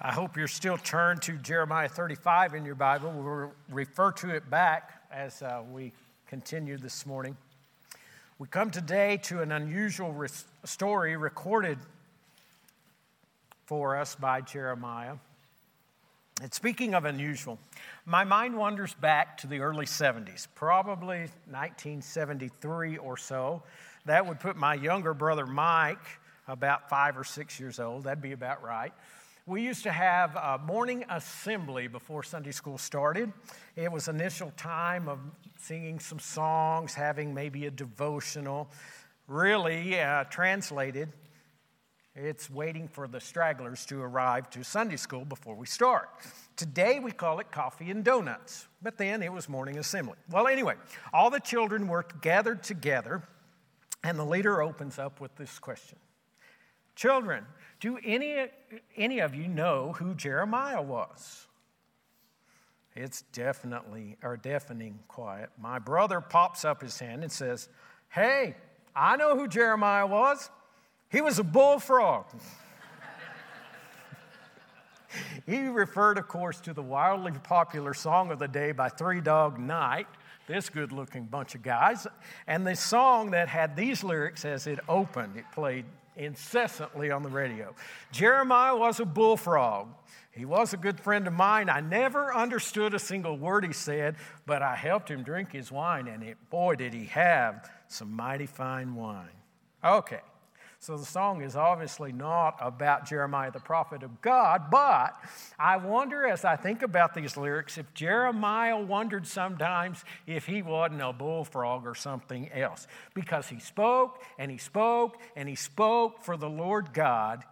I hope you're still turned to Jeremiah 35 in your Bible. We'll refer to it back as uh, we continue this morning. We come today to an unusual re- story recorded for us by Jeremiah. And speaking of unusual, my mind wanders back to the early 70s, probably 1973 or so. That would put my younger brother Mike about five or six years old. That'd be about right. We used to have a morning assembly before Sunday school started. It was initial time of singing some songs, having maybe a devotional. Really, uh, translated, it's waiting for the stragglers to arrive to Sunday school before we start. Today we call it coffee and donuts, but then it was morning assembly. Well, anyway, all the children were gathered together, and the leader opens up with this question Children, do any, any of you know who Jeremiah was? It's definitely or deafening quiet. My brother pops up his hand and says, Hey, I know who Jeremiah was. He was a bullfrog. he referred, of course, to the wildly popular song of the day by Three Dog Night, this good looking bunch of guys. And the song that had these lyrics as it opened, it played incessantly on the radio. Jeremiah was a bullfrog. He was a good friend of mine. I never understood a single word he said, but I helped him drink his wine, and it, boy, did he have some mighty fine wine. Okay, so the song is obviously not about Jeremiah, the prophet of God, but I wonder as I think about these lyrics if Jeremiah wondered sometimes if he wasn't a bullfrog or something else. Because he spoke and he spoke and he spoke for the Lord God,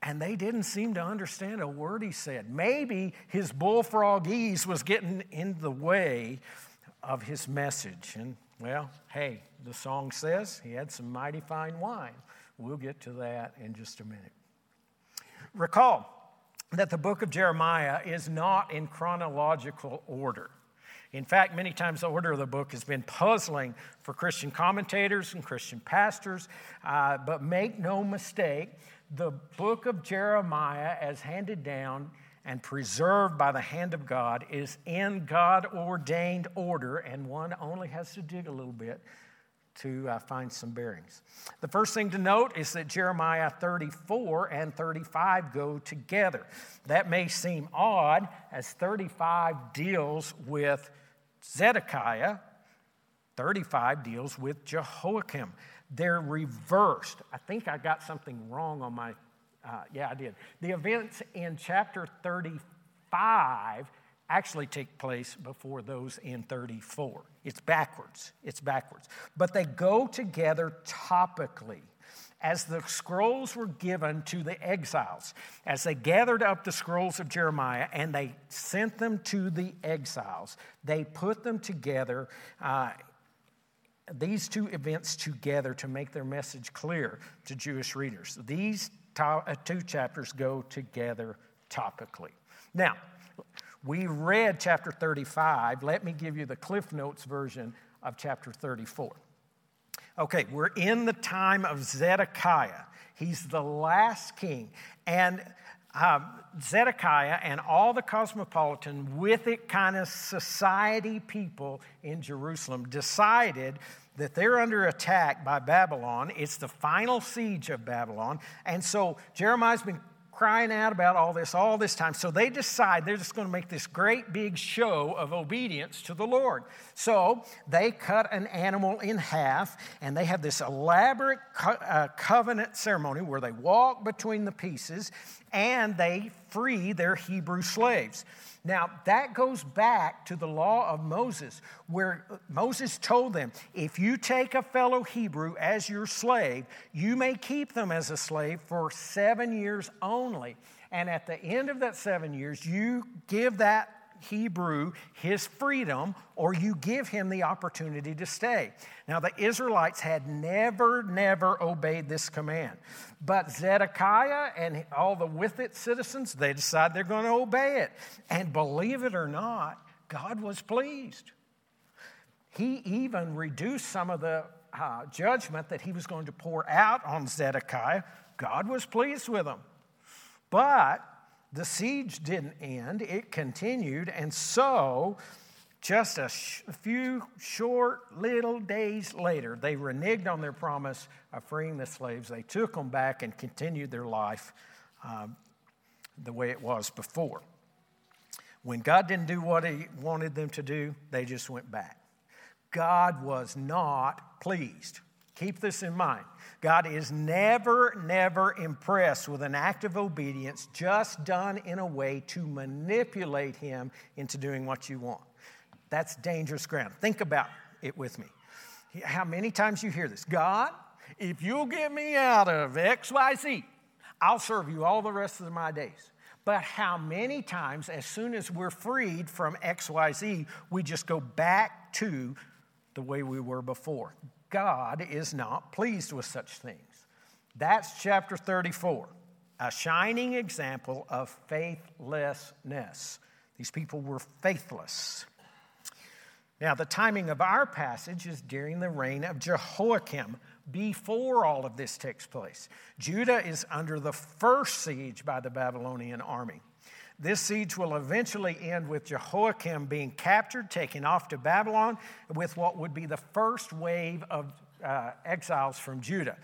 and they didn't seem to understand a word he said. Maybe his bullfrogese was getting in the way of his message. And well, hey, the song says he had some mighty fine wine. We'll get to that in just a minute. Recall that the book of Jeremiah is not in chronological order. In fact, many times the order of the book has been puzzling for Christian commentators and Christian pastors. Uh, but make no mistake, the book of Jeremiah, as handed down, and preserved by the hand of God is in God ordained order, and one only has to dig a little bit to uh, find some bearings. The first thing to note is that Jeremiah 34 and 35 go together. That may seem odd as 35 deals with Zedekiah, 35 deals with Jehoiakim. They're reversed. I think I got something wrong on my uh, yeah, I did. The events in chapter 35 actually take place before those in 34. It's backwards. It's backwards. But they go together topically. As the scrolls were given to the exiles, as they gathered up the scrolls of Jeremiah and they sent them to the exiles, they put them together. Uh, these two events together to make their message clear to Jewish readers. These two chapters go together topically. Now, we read chapter 35. Let me give you the Cliff Notes version of chapter 34. Okay, we're in the time of Zedekiah. He's the last king. And um, Zedekiah and all the cosmopolitan, with it kind of society people in Jerusalem decided that they're under attack by Babylon. It's the final siege of Babylon. And so Jeremiah's been crying out about all this all this time. So they decide they're just going to make this great big show of obedience to the Lord. So they cut an animal in half and they have this elaborate co- uh, covenant ceremony where they walk between the pieces and they free their Hebrew slaves. Now, that goes back to the law of Moses, where Moses told them if you take a fellow Hebrew as your slave, you may keep them as a slave for seven years only. And at the end of that seven years, you give that Hebrew his freedom, or you give him the opportunity to stay. Now, the Israelites had never, never obeyed this command. But Zedekiah and all the with it citizens, they decide they're going to obey it. And believe it or not, God was pleased. He even reduced some of the uh, judgment that he was going to pour out on Zedekiah. God was pleased with him. But the siege didn't end, it continued, and so just a, sh- a, few short little days later, they reneged on their promise of freeing the slaves. They took them back and continued their life um, the way it was before. When God didn't do what He wanted them to do, they just went back. God was not pleased. Keep this in mind. God is never, never impressed with an act of obedience just done in a way to manipulate Him into doing what you want. That's dangerous ground. Think about it with me. How many times you hear this? God, if you'll get me out of XYZ, I'll serve you all the rest of my days. But how many times, as soon as we're freed from XYZ, we just go back to the way we were before? God is not pleased with such things. That's chapter 34, a shining example of faithlessness. These people were faithless. Now, the timing of our passage is during the reign of Jehoiakim, before all of this takes place. Judah is under the first siege by the Babylonian army. This siege will eventually end with Jehoiakim being captured, taken off to Babylon, with what would be the first wave of uh, exiles from Judah.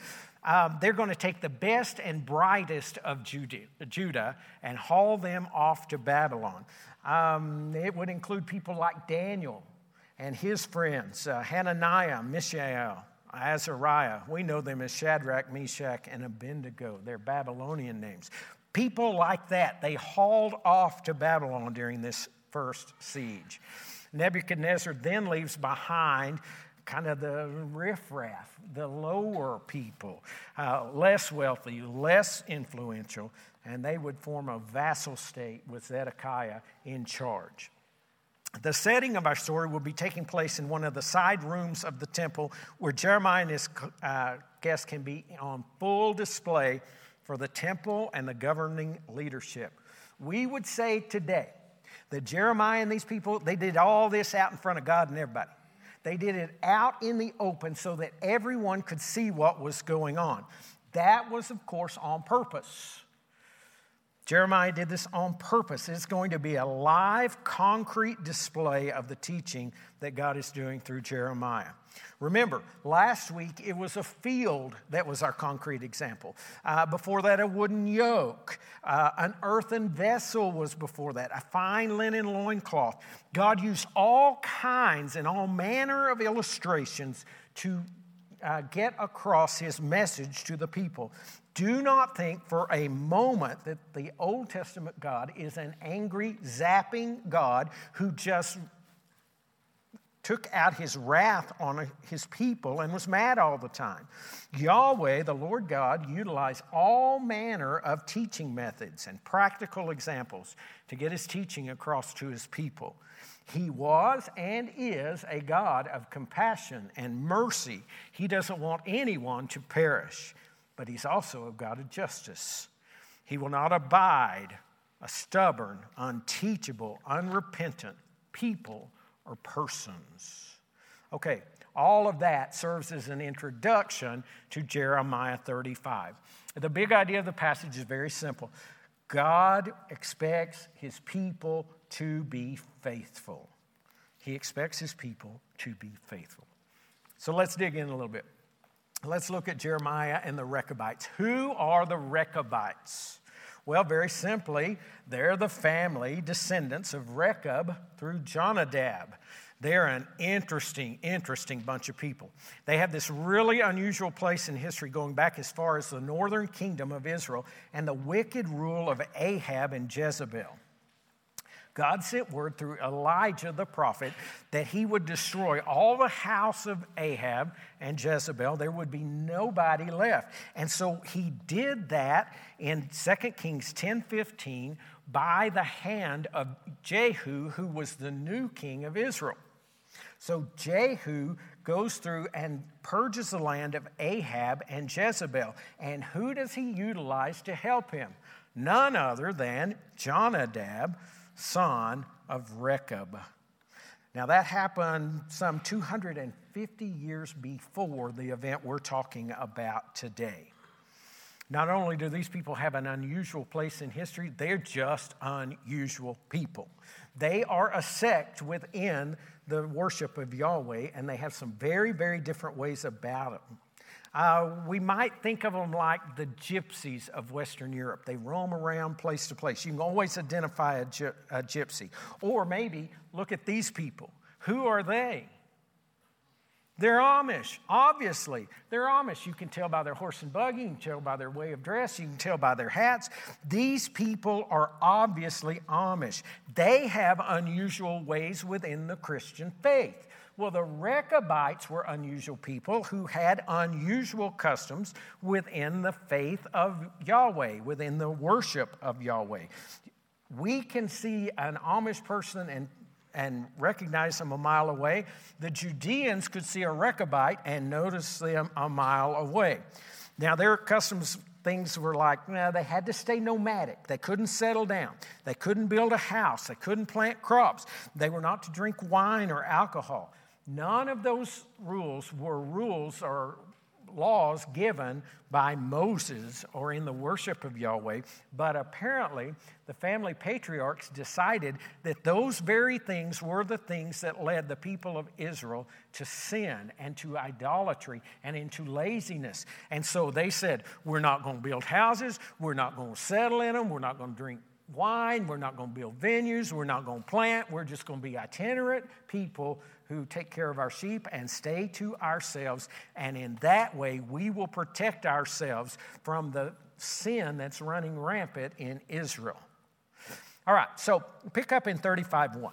Um, they're going to take the best and brightest of Judah, and haul them off to Babylon. Um, it would include people like Daniel, and his friends, uh, Hananiah, Mishael, Azariah. We know them as Shadrach, Meshach, and Abednego. They're Babylonian names. People like that, they hauled off to Babylon during this first siege. Nebuchadnezzar then leaves behind kind of the riffraff, the lower people, uh, less wealthy, less influential, and they would form a vassal state with Zedekiah in charge. The setting of our story will be taking place in one of the side rooms of the temple where Jeremiah and his uh, guests can be on full display for the temple and the governing leadership. We would say today that Jeremiah and these people, they did all this out in front of God and everybody. They did it out in the open so that everyone could see what was going on. That was, of course, on purpose. Jeremiah did this on purpose. It's going to be a live, concrete display of the teaching that God is doing through Jeremiah. Remember, last week it was a field that was our concrete example. Uh, before that, a wooden yoke. Uh, an earthen vessel was before that, a fine linen loincloth. God used all kinds and all manner of illustrations to uh, get across his message to the people. Do not think for a moment that the Old Testament God is an angry, zapping God who just took out his wrath on his people and was mad all the time. Yahweh, the Lord God, utilized all manner of teaching methods and practical examples to get his teaching across to his people. He was and is a God of compassion and mercy. He doesn't want anyone to perish but he's also a God of justice. He will not abide a stubborn, unteachable, unrepentant people or persons. Okay, all of that serves as an introduction to Jeremiah 35. The big idea of the passage is very simple God expects his people to be faithful. He expects his people to be faithful. So let's dig in a little bit. Let's look at Jeremiah and the Rechabites. Who are the Rechabites? Well, very simply, they're the family descendants of Rechab through Jonadab. They're an interesting, interesting bunch of people. They have this really unusual place in history going back as far as the northern kingdom of Israel and the wicked rule of Ahab and Jezebel. God sent word through Elijah the prophet that he would destroy all the house of Ahab and Jezebel. There would be nobody left. And so he did that in 2 Kings 10 15 by the hand of Jehu, who was the new king of Israel. So Jehu goes through and purges the land of Ahab and Jezebel. And who does he utilize to help him? None other than Jonadab son of Rechab. Now, that happened some 250 years before the event we're talking about today. Not only do these people have an unusual place in history, they're just unusual people. They are a sect within the worship of Yahweh, and they have some very, very different ways about it. Uh, we might think of them like the gypsies of Western Europe. They roam around place to place. You can always identify a, gy- a gypsy. Or maybe look at these people. Who are they? They're Amish, obviously. They're Amish. You can tell by their horse and buggy, you can tell by their way of dress, you can tell by their hats. These people are obviously Amish. They have unusual ways within the Christian faith. Well, the Rechabites were unusual people who had unusual customs within the faith of Yahweh, within the worship of Yahweh. We can see an Amish person and and recognize them a mile away. The Judeans could see a Rechabite and notice them a mile away. Now, their customs things were like, well, they had to stay nomadic. They couldn't settle down. They couldn't build a house. They couldn't plant crops. They were not to drink wine or alcohol. None of those rules were rules or laws given by Moses or in the worship of Yahweh, but apparently the family patriarchs decided that those very things were the things that led the people of Israel to sin and to idolatry and into laziness. And so they said, We're not going to build houses, we're not going to settle in them, we're not going to drink wine, we're not going to build venues, we're not going to plant, we're just going to be itinerant people who take care of our sheep and stay to ourselves. And in that way, we will protect ourselves from the sin that's running rampant in Israel. All right, so pick up in 35 1.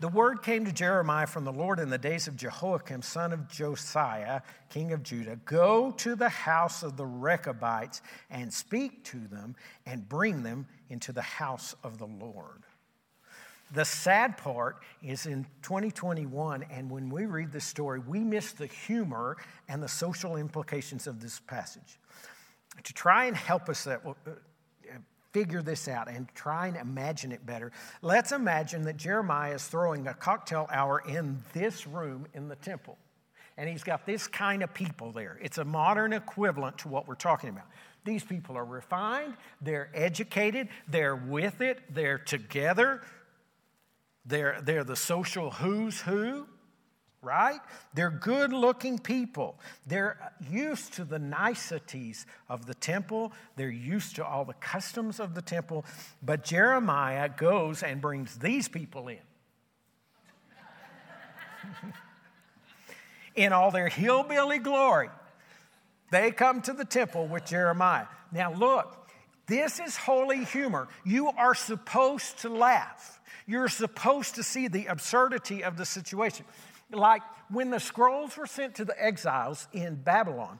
The word came to Jeremiah from the Lord in the days of Jehoiakim, son of Josiah, king of Judah Go to the house of the Rechabites and speak to them and bring them into the house of the Lord. The sad part is in 2021, and when we read this story, we miss the humor and the social implications of this passage. To try and help us that, uh, figure this out and try and imagine it better, let's imagine that Jeremiah is throwing a cocktail hour in this room in the temple. And he's got this kind of people there. It's a modern equivalent to what we're talking about. These people are refined, they're educated, they're with it, they're together, they're, they're the social who's who, right? They're good looking people. They're used to the niceties of the temple, they're used to all the customs of the temple. But Jeremiah goes and brings these people in. in all their hillbilly glory. They come to the temple with Jeremiah. Now, look, this is holy humor. You are supposed to laugh. You're supposed to see the absurdity of the situation. Like when the scrolls were sent to the exiles in Babylon,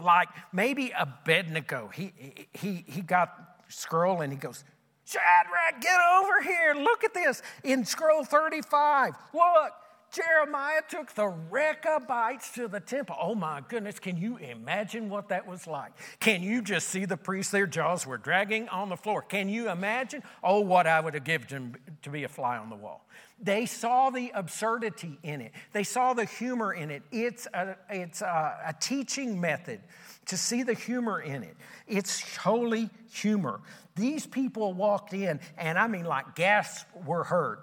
like maybe Abednego, he, he, he got scroll and he goes, Shadrach, get over here. Look at this. In scroll 35, look, Jeremiah took the Rechabites to the temple. Oh my goodness, can you imagine what that was like? Can you just see the priests, their jaws were dragging on the floor? Can you imagine? Oh, what I would have given to be a fly on the wall. They saw the absurdity in it, they saw the humor in it. It's a, it's a, a teaching method to see the humor in it. It's holy humor. These people walked in, and I mean, like gasps were heard.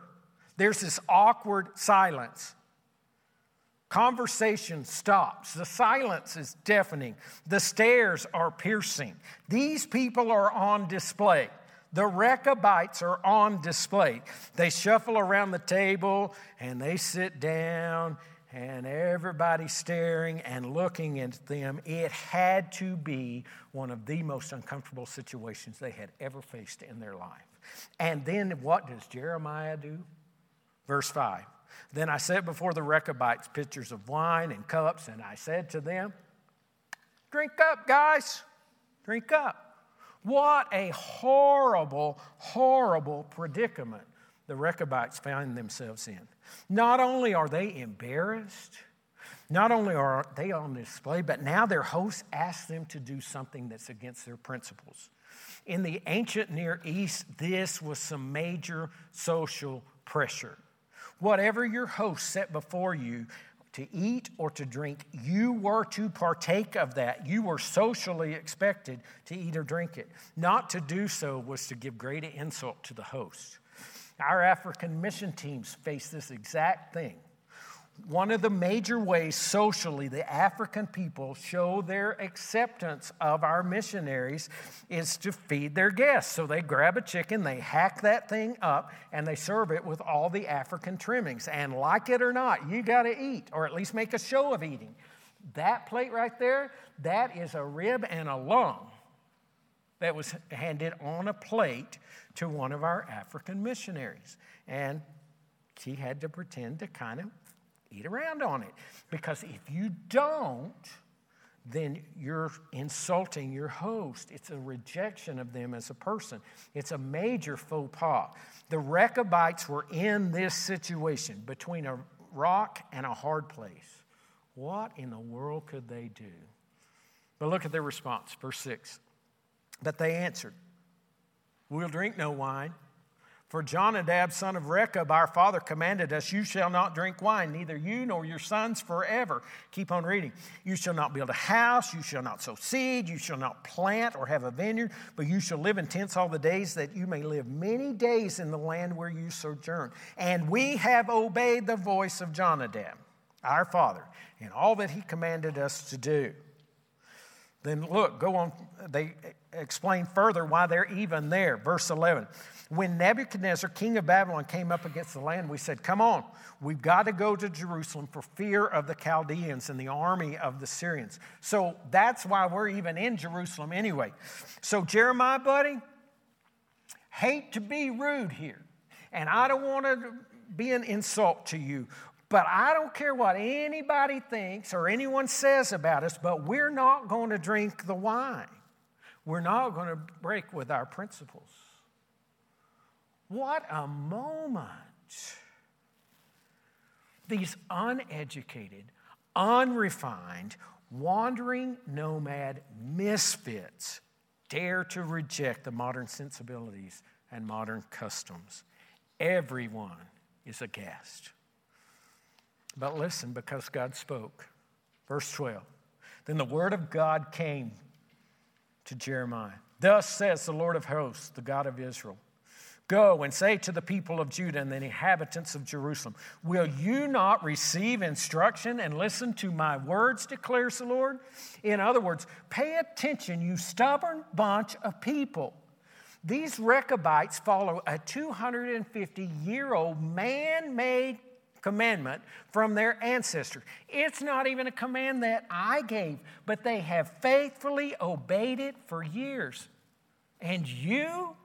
There's this awkward silence. Conversation stops. The silence is deafening. The stares are piercing. These people are on display. The Rechabites are on display. They shuffle around the table and they sit down, and everybody's staring and looking at them. It had to be one of the most uncomfortable situations they had ever faced in their life. And then what does Jeremiah do? Verse 5 Then I set before the Rechabites pitchers of wine and cups, and I said to them, Drink up, guys, drink up. What a horrible, horrible predicament the Rechabites found themselves in. Not only are they embarrassed, not only are they on display, but now their host asks them to do something that's against their principles. In the ancient Near East, this was some major social pressure. Whatever your host set before you to eat or to drink, you were to partake of that. You were socially expected to eat or drink it. Not to do so was to give great insult to the host. Our African mission teams face this exact thing one of the major ways socially the African people show their acceptance of our missionaries is to feed their guests. So they grab a chicken, they hack that thing up, and they serve it with all the African trimmings. And like it or not, you got to eat, or at least make a show of eating. That plate right there, that is a rib and a lung that was handed on a plate to one of our African missionaries. And he had to pretend to kind of eat around on it. Because if you don't, then you're insulting your host. It's a rejection of them as a person. It's a major faux pas. The Rechabites were in this situation between a rock and a hard place. What in the world could they do? But look at their response, verse 6. But they answered, We'll drink no wine for Jonadab, son of Rechab, our father, commanded us, You shall not drink wine, neither you nor your sons forever. Keep on reading. You shall not build a house, you shall not sow seed, you shall not plant or have a vineyard, but you shall live in tents all the days that you may live many days in the land where you sojourn. And we have obeyed the voice of Jonadab, our father, in all that he commanded us to do. Then look, go on. They explain further why they're even there. Verse 11. When Nebuchadnezzar, king of Babylon, came up against the land, we said, Come on, we've got to go to Jerusalem for fear of the Chaldeans and the army of the Syrians. So that's why we're even in Jerusalem anyway. So, Jeremiah, buddy, hate to be rude here, and I don't want to be an insult to you, but I don't care what anybody thinks or anyone says about us, but we're not going to drink the wine. We're not going to break with our principles. What a moment. These uneducated, unrefined, wandering nomad misfits dare to reject the modern sensibilities and modern customs. Everyone is aghast. But listen, because God spoke. Verse 12. Then the word of God came to Jeremiah. Thus says the Lord of hosts, the God of Israel Go and say to the people of Judah and the inhabitants of Jerusalem, Will you not receive instruction and listen to my words, declares the Lord? In other words, pay attention, you stubborn bunch of people. These Rechabites follow a 250 year old man made commandment from their ancestors. It's not even a command that I gave, but they have faithfully obeyed it for years. And you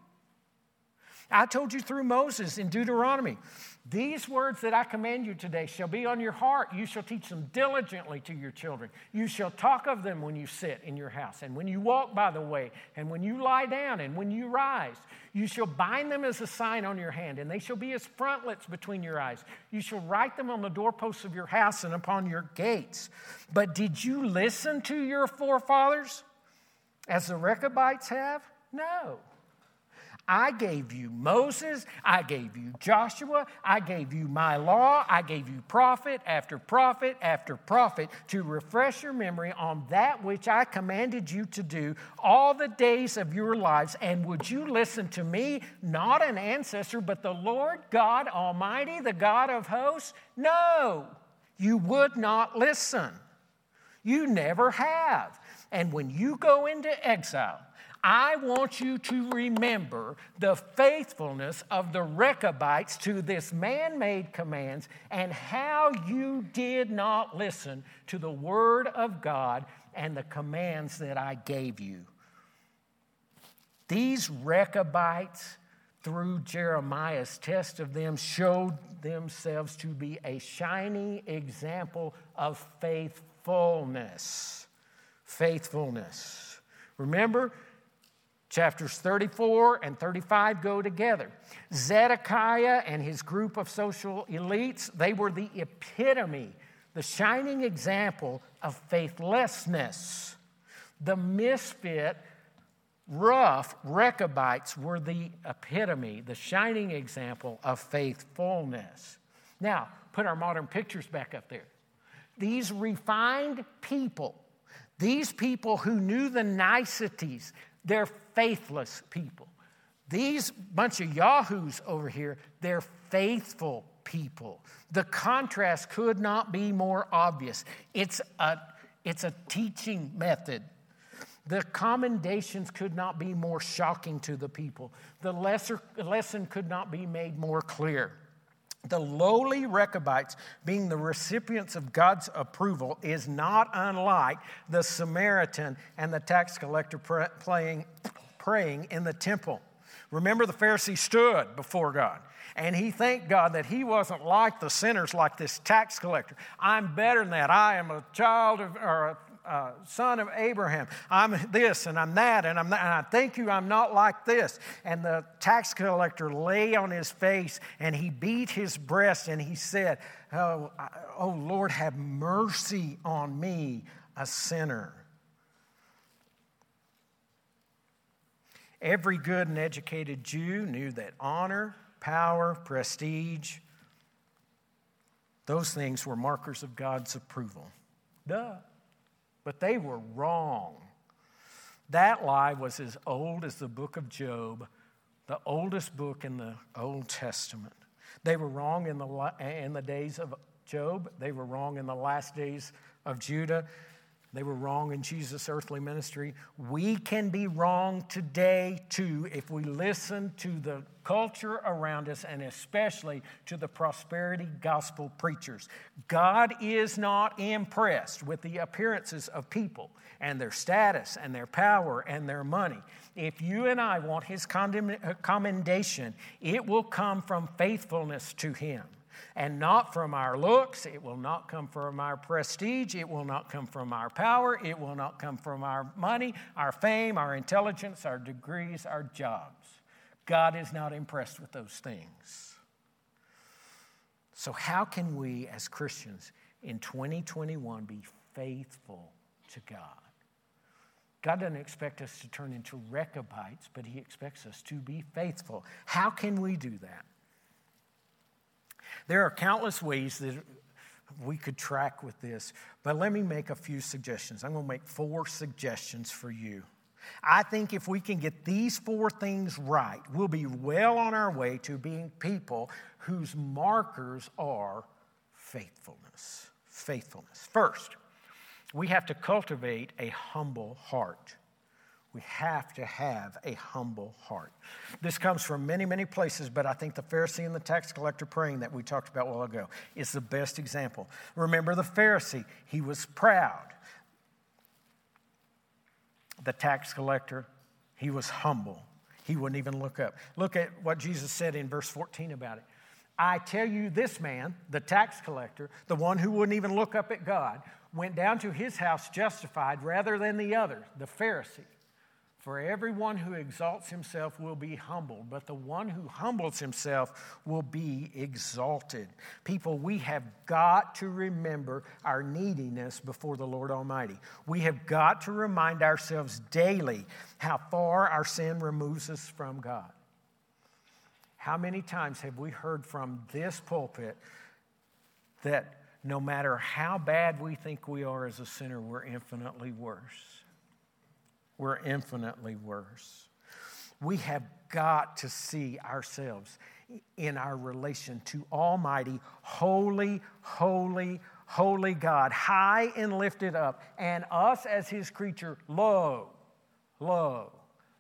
I told you through Moses in Deuteronomy these words that I command you today shall be on your heart. You shall teach them diligently to your children. You shall talk of them when you sit in your house, and when you walk by the way, and when you lie down, and when you rise. You shall bind them as a sign on your hand, and they shall be as frontlets between your eyes. You shall write them on the doorposts of your house and upon your gates. But did you listen to your forefathers as the Rechabites have? No. I gave you Moses, I gave you Joshua, I gave you my law, I gave you prophet after prophet after prophet to refresh your memory on that which I commanded you to do all the days of your lives. And would you listen to me, not an ancestor, but the Lord God Almighty, the God of hosts? No, you would not listen. You never have. And when you go into exile, I want you to remember the faithfulness of the Rechabites to this man made commands and how you did not listen to the word of God and the commands that I gave you. These Rechabites, through Jeremiah's test of them, showed themselves to be a shining example of faithfulness. Faithfulness. Remember, Chapters 34 and 35 go together. Zedekiah and his group of social elites, they were the epitome, the shining example of faithlessness. The misfit, rough Rechabites were the epitome, the shining example of faithfulness. Now, put our modern pictures back up there. these refined people, these people who knew the niceties, they're faithless people. These bunch of yahoos over here, they're faithful people. The contrast could not be more obvious. It's a, it's a teaching method. The commendations could not be more shocking to the people. The lesser, lesson could not be made more clear. The lowly Rechabites, being the recipients of God's approval, is not unlike the Samaritan and the tax collector praying, praying in the temple. Remember, the Pharisee stood before God and he thanked God that he wasn't like the sinners, like this tax collector. I'm better than that. I am a child of, or a uh, son of Abraham. I'm this and I'm that, and I'm that, and I thank you I'm not like this. And the tax collector lay on his face and he beat his breast and he said, Oh, oh Lord, have mercy on me, a sinner. Every good and educated Jew knew that honor, power, prestige, those things were markers of God's approval. Duh. But they were wrong. That lie was as old as the book of Job, the oldest book in the Old Testament. They were wrong in the, in the days of Job, they were wrong in the last days of Judah. They were wrong in Jesus' earthly ministry. We can be wrong today too if we listen to the culture around us and especially to the prosperity gospel preachers. God is not impressed with the appearances of people and their status and their power and their money. If you and I want His uh, commendation, it will come from faithfulness to Him and not from our looks. It will not come from our prestige. It will not come from our power. It will not come from our money, our fame, our intelligence, our degrees, our jobs. God is not impressed with those things. So, how can we as Christians in 2021 be faithful to God? God doesn't expect us to turn into Rechabites, but He expects us to be faithful. How can we do that? There are countless ways that we could track with this, but let me make a few suggestions. I'm going to make four suggestions for you. I think if we can get these four things right, we'll be well on our way to being people whose markers are faithfulness. Faithfulness. First, we have to cultivate a humble heart. We have to have a humble heart. This comes from many, many places, but I think the Pharisee and the tax collector praying that we talked about a while ago is the best example. Remember the Pharisee, he was proud. The tax collector, he was humble. He wouldn't even look up. Look at what Jesus said in verse 14 about it. I tell you, this man, the tax collector, the one who wouldn't even look up at God, went down to his house justified rather than the other, the Pharisee. For everyone who exalts himself will be humbled, but the one who humbles himself will be exalted. People, we have got to remember our neediness before the Lord Almighty. We have got to remind ourselves daily how far our sin removes us from God. How many times have we heard from this pulpit that no matter how bad we think we are as a sinner, we're infinitely worse? We're infinitely worse. We have got to see ourselves in our relation to Almighty, holy, holy, holy God, high and lifted up, and us as His creature, low, low,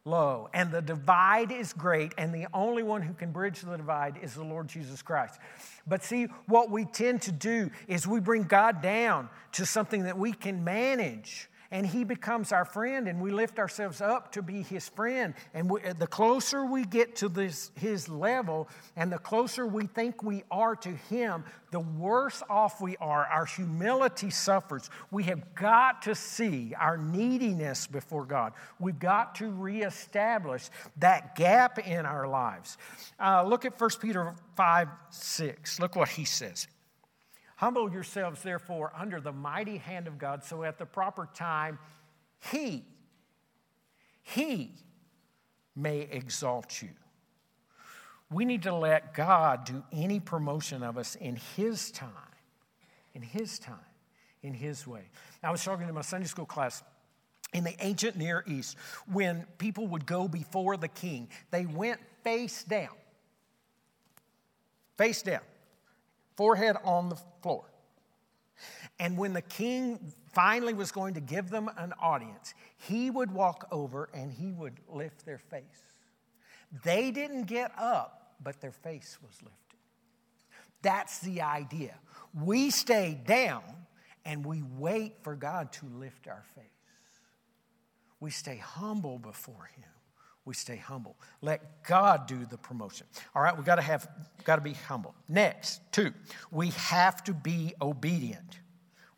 low. And the divide is great, and the only one who can bridge the divide is the Lord Jesus Christ. But see, what we tend to do is we bring God down to something that we can manage and he becomes our friend and we lift ourselves up to be his friend. And we, the closer we get to this his level and the closer we think we are to him the worse off we are. Our humility suffers. We have got to see our neediness before god. We've got to reestablish that gap in our lives. Uh, look at 1 peter 5 6 look what he says Humble yourselves, therefore, under the mighty hand of God, so at the proper time, He, He may exalt you. We need to let God do any promotion of us in His time. In His time. in His way. I was talking to my Sunday school class. In the ancient Near East, when people would go before the king, they went face down. Face down, forehead on the floor. And when the king finally was going to give them an audience, he would walk over and he would lift their face. They didn't get up, but their face was lifted. That's the idea. We stay down and we wait for God to lift our face. We stay humble before him. We stay humble. Let God do the promotion. All right, we got to have got to be humble. Next, two, we have to be obedient.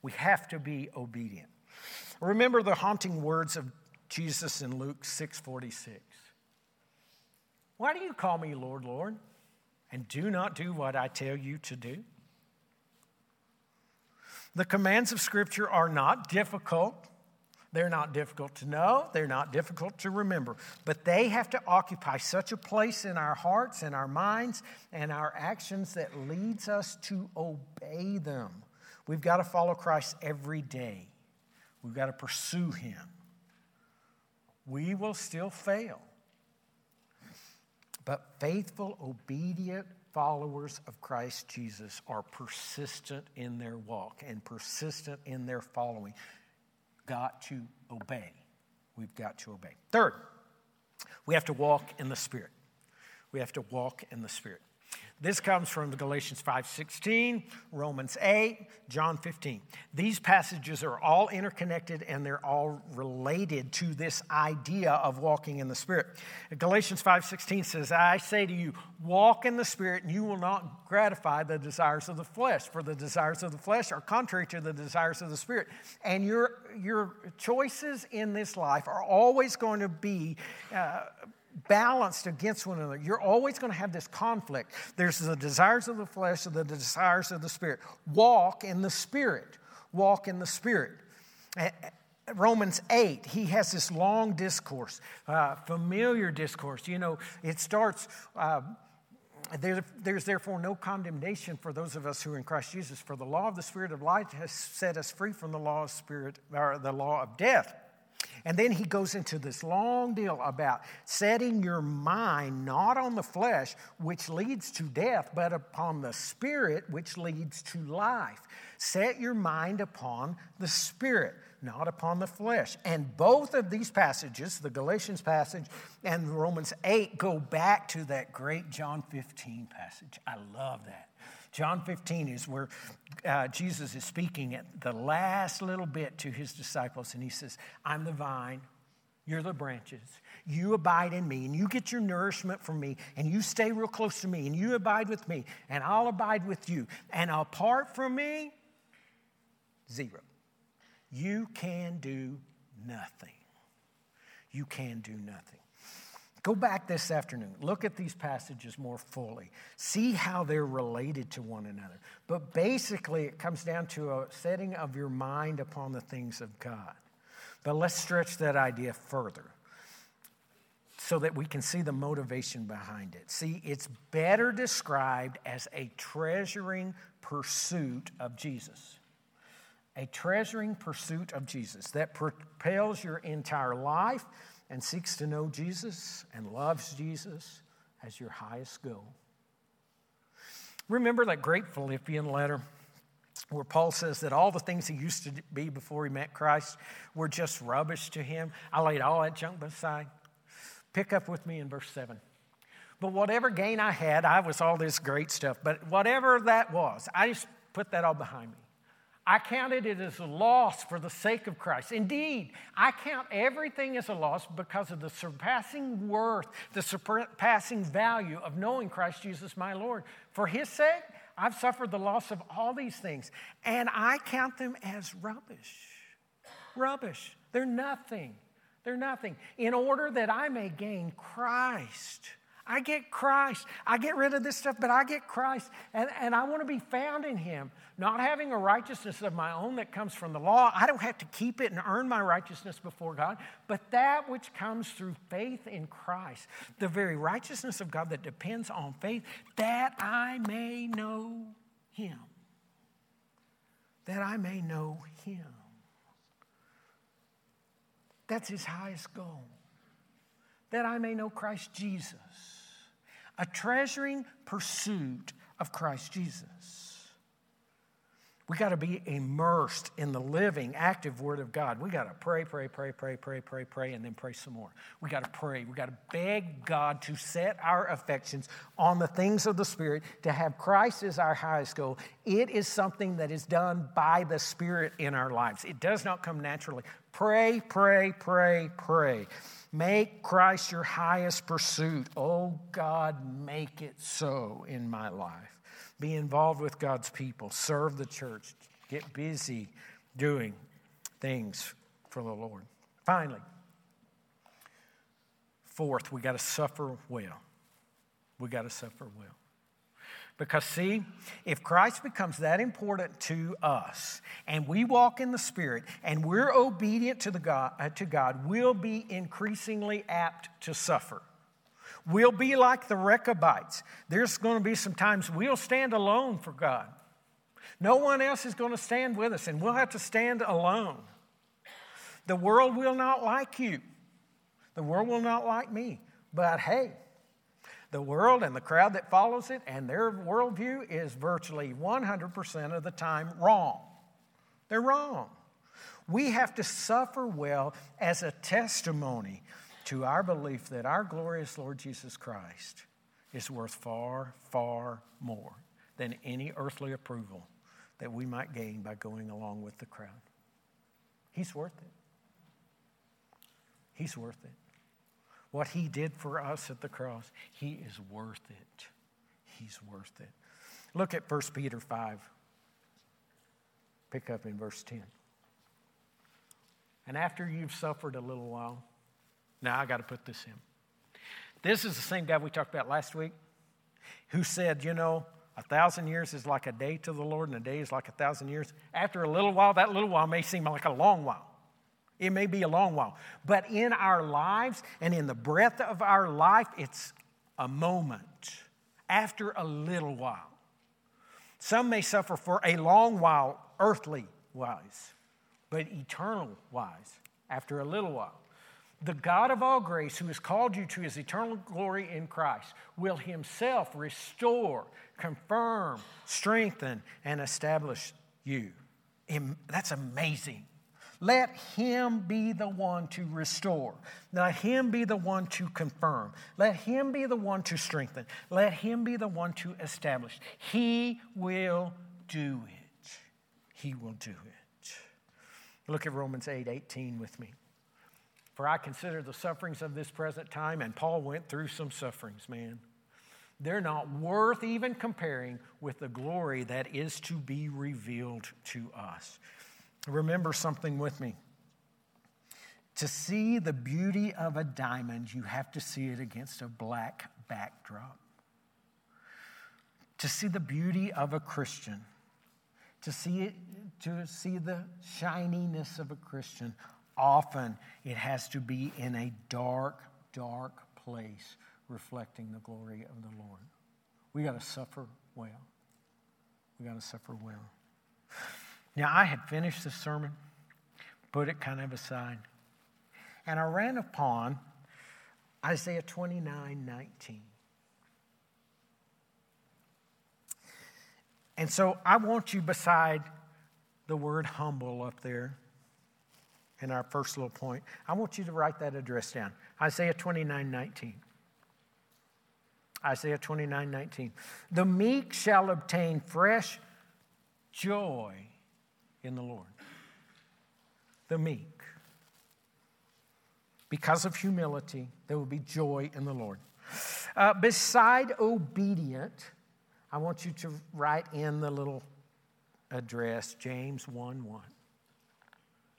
We have to be obedient. Remember the haunting words of Jesus in Luke 6:46. Why do you call me Lord, Lord, and do not do what I tell you to do? The commands of Scripture are not difficult. They're not difficult to know, they're not difficult to remember, but they have to occupy such a place in our hearts and our minds and our actions that leads us to obey them. We've got to follow Christ every day. We've got to pursue him. We will still fail. But faithful, obedient followers of Christ Jesus are persistent in their walk and persistent in their following. Got to obey. We've got to obey. Third, we have to walk in the Spirit. We have to walk in the Spirit. This comes from Galatians 5:16, Romans 8, John 15. These passages are all interconnected and they're all related to this idea of walking in the Spirit. Galatians 5:16 says, "I say to you, walk in the Spirit, and you will not gratify the desires of the flesh, for the desires of the flesh are contrary to the desires of the Spirit." And your your choices in this life are always going to be uh, balanced against one another. You're always going to have this conflict. There's the desires of the flesh and the desires of the spirit. Walk in the spirit. Walk in the spirit. Romans 8, he has this long discourse, uh, familiar discourse. You know, it starts. Uh, there, there's therefore no condemnation for those of us who are in Christ Jesus, for the law of the Spirit of life has set us free from the law of spirit, or the law of death. And then he goes into this long deal about setting your mind not on the flesh, which leads to death, but upon the spirit, which leads to life. Set your mind upon the spirit, not upon the flesh. And both of these passages, the Galatians passage and Romans 8, go back to that great John 15 passage. I love that. John 15 is where uh, Jesus is speaking at the last little bit to his disciples, and he says, I'm the vine, you're the branches. You abide in me, and you get your nourishment from me, and you stay real close to me, and you abide with me, and I'll abide with you. And apart from me, zero. You can do nothing. You can do nothing. Go back this afternoon. Look at these passages more fully. See how they're related to one another. But basically, it comes down to a setting of your mind upon the things of God. But let's stretch that idea further so that we can see the motivation behind it. See, it's better described as a treasuring pursuit of Jesus. A treasuring pursuit of Jesus that propels your entire life and seeks to know Jesus and loves Jesus as your highest goal. Remember that great Philippian letter where Paul says that all the things he used to be before he met Christ were just rubbish to him? I laid all that junk aside. Pick up with me in verse 7. But whatever gain I had, I was all this great stuff. But whatever that was, I just put that all behind me. I counted it as a loss for the sake of Christ. Indeed, I count everything as a loss because of the surpassing worth, the surpassing value of knowing Christ Jesus my Lord. For his sake, I've suffered the loss of all these things, and I count them as rubbish. Rubbish. They're nothing. They're nothing. In order that I may gain Christ I get Christ. I get rid of this stuff, but I get Christ. And, and I want to be found in Him, not having a righteousness of my own that comes from the law. I don't have to keep it and earn my righteousness before God, but that which comes through faith in Christ, the very righteousness of God that depends on faith, that I may know Him. that I may know him. That's his highest goal. That I may know Christ Jesus. A treasuring pursuit of Christ Jesus. We got to be immersed in the living, active Word of God. We got to pray, pray, pray, pray, pray, pray, pray, and then pray some more. We got to pray. We got to beg God to set our affections on the things of the Spirit, to have Christ as our highest goal. It is something that is done by the Spirit in our lives. It does not come naturally. Pray, pray, pray, pray. Make Christ your highest pursuit. Oh God, make it so in my life. Be involved with God's people, serve the church, get busy doing things for the Lord. Finally, fourth, we got to suffer well. We got to suffer well. Because, see, if Christ becomes that important to us and we walk in the Spirit and we're obedient to, the God, uh, to God, we'll be increasingly apt to suffer. We'll be like the Rechabites. There's going to be some times we'll stand alone for God. No one else is going to stand with us, and we'll have to stand alone. The world will not like you. The world will not like me. But hey, the world and the crowd that follows it and their worldview is virtually 100% of the time wrong. They're wrong. We have to suffer well as a testimony to our belief that our glorious Lord Jesus Christ is worth far, far more than any earthly approval that we might gain by going along with the crowd. He's worth it. He's worth it. What he did for us at the cross, he is worth it. He's worth it. Look at 1 Peter 5. Pick up in verse 10. And after you've suffered a little while, now I got to put this in. This is the same guy we talked about last week who said, you know, a thousand years is like a day to the Lord, and a day is like a thousand years. After a little while, that little while may seem like a long while. It may be a long while. But in our lives and in the breadth of our life, it's a moment after a little while. Some may suffer for a long while, earthly wise, but eternal wise, after a little while the God of all grace, who has called you to his eternal glory in Christ, will himself restore, confirm, strengthen, and establish you. That's amazing. Let him be the one to restore. Let him be the one to confirm. Let him be the one to strengthen. Let him be the one to establish. He will do it. He will do it. Look at Romans 8 18 with me. For I consider the sufferings of this present time, and Paul went through some sufferings, man. They're not worth even comparing with the glory that is to be revealed to us. Remember something with me. To see the beauty of a diamond, you have to see it against a black backdrop. To see the beauty of a Christian, to see it, to see the shininess of a Christian, often it has to be in a dark, dark place reflecting the glory of the Lord. We got to suffer well. We got to suffer well. Now, I had finished the sermon, put it kind of aside, and I ran upon Isaiah 29 19. And so I want you beside the word humble up there in our first little point, I want you to write that address down Isaiah 29 19. Isaiah 29 19. The meek shall obtain fresh joy in the Lord. The meek. Because of humility, there will be joy in the Lord. Uh, beside obedient, I want you to write in the little address James 1 1.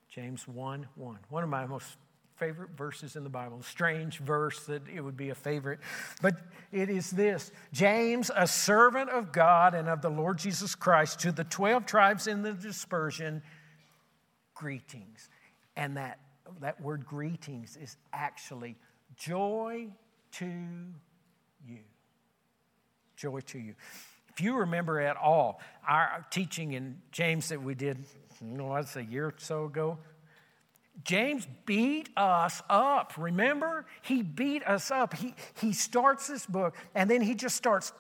James 1 1. One of my most favorite verses in the Bible. Strange verse that it would be a favorite. But it is this James, a servant of God and of the Lord Jesus Christ, to the 12 tribes in the dispersion, greetings. And that, that word greetings is actually joy to you. Joy to you. If you remember at all, our teaching in James that we did, you know, a year or so ago, James beat us up. Remember? He beat us up. He, he starts this book and then he just starts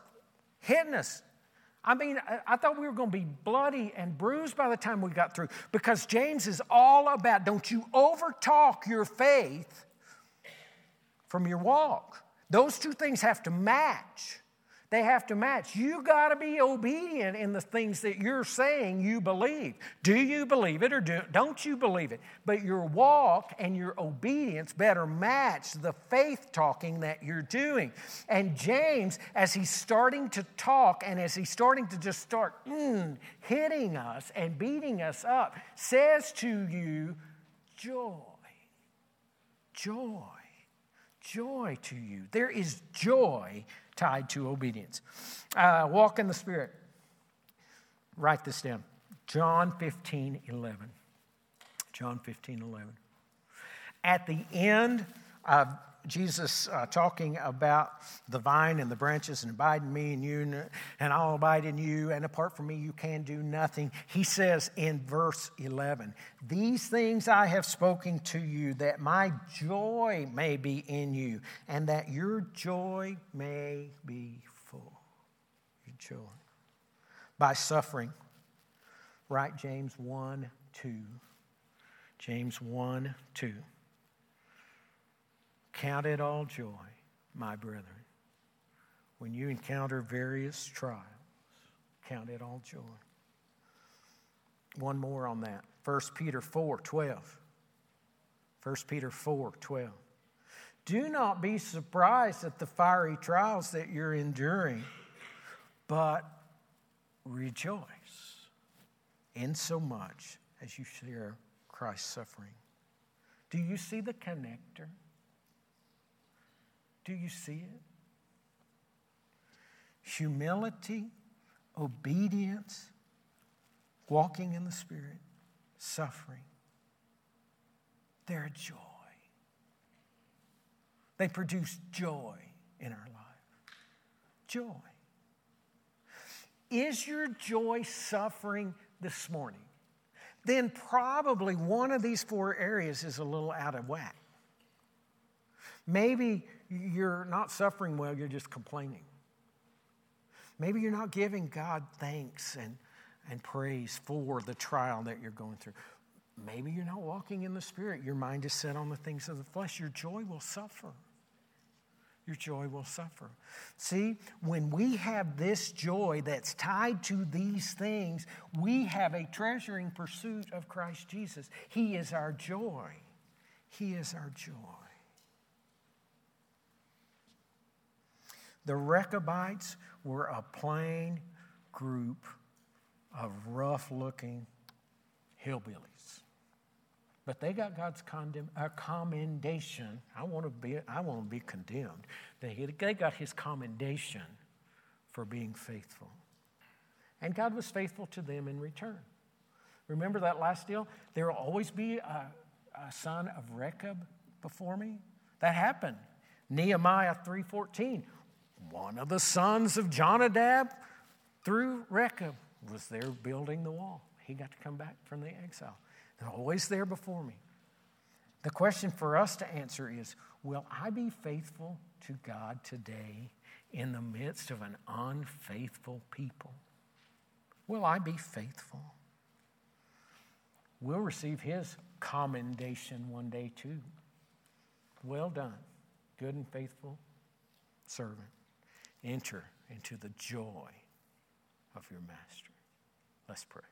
hitting us. I mean, I thought we were going to be bloody and bruised by the time we got through because James is all about don't you overtalk your faith from your walk. Those two things have to match. They have to match. You got to be obedient in the things that you're saying you believe. Do you believe it or do, don't you believe it? But your walk and your obedience better match the faith talking that you're doing. And James, as he's starting to talk and as he's starting to just start mm, hitting us and beating us up, says to you, joy, joy, joy to you. There is joy tied to obedience. Uh, walk in the Spirit. Write this down. John 15, 11. John 15, 11. At the end of Jesus uh, talking about the vine and the branches and abide in me and you and I'll abide in you and apart from me you can do nothing. He says in verse 11, These things I have spoken to you that my joy may be in you and that your joy may be full. Your joy. By suffering. Write James 1 2. James 1 2. Count it all joy, my brethren, when you encounter various trials. Count it all joy. One more on that. 1 Peter 4 12. 1 Peter 4 12. Do not be surprised at the fiery trials that you're enduring, but rejoice in so much as you share Christ's suffering. Do you see the connector? Do you see it? Humility, obedience, walking in the Spirit, suffering. They're joy. They produce joy in our life. Joy. Is your joy suffering this morning? Then probably one of these four areas is a little out of whack. Maybe you're not suffering well, you're just complaining. Maybe you're not giving God thanks and, and praise for the trial that you're going through. Maybe you're not walking in the Spirit. Your mind is set on the things of the flesh. Your joy will suffer. Your joy will suffer. See, when we have this joy that's tied to these things, we have a treasuring pursuit of Christ Jesus. He is our joy. He is our joy. The Rechabites were a plain group of rough looking hillbillies. But they got God's condemn, uh, commendation. I want to be, I want to be condemned. They, they got his commendation for being faithful. And God was faithful to them in return. Remember that last deal? There will always be a, a son of Rechab before me. That happened. Nehemiah 3:14 one of the sons of Jonadab through Rechab was there building the wall. He got to come back from the exile. They're always there before me. The question for us to answer is Will I be faithful to God today in the midst of an unfaithful people? Will I be faithful? We'll receive His commendation one day too. Well done, good and faithful servant enter into the joy of your master. Let's pray.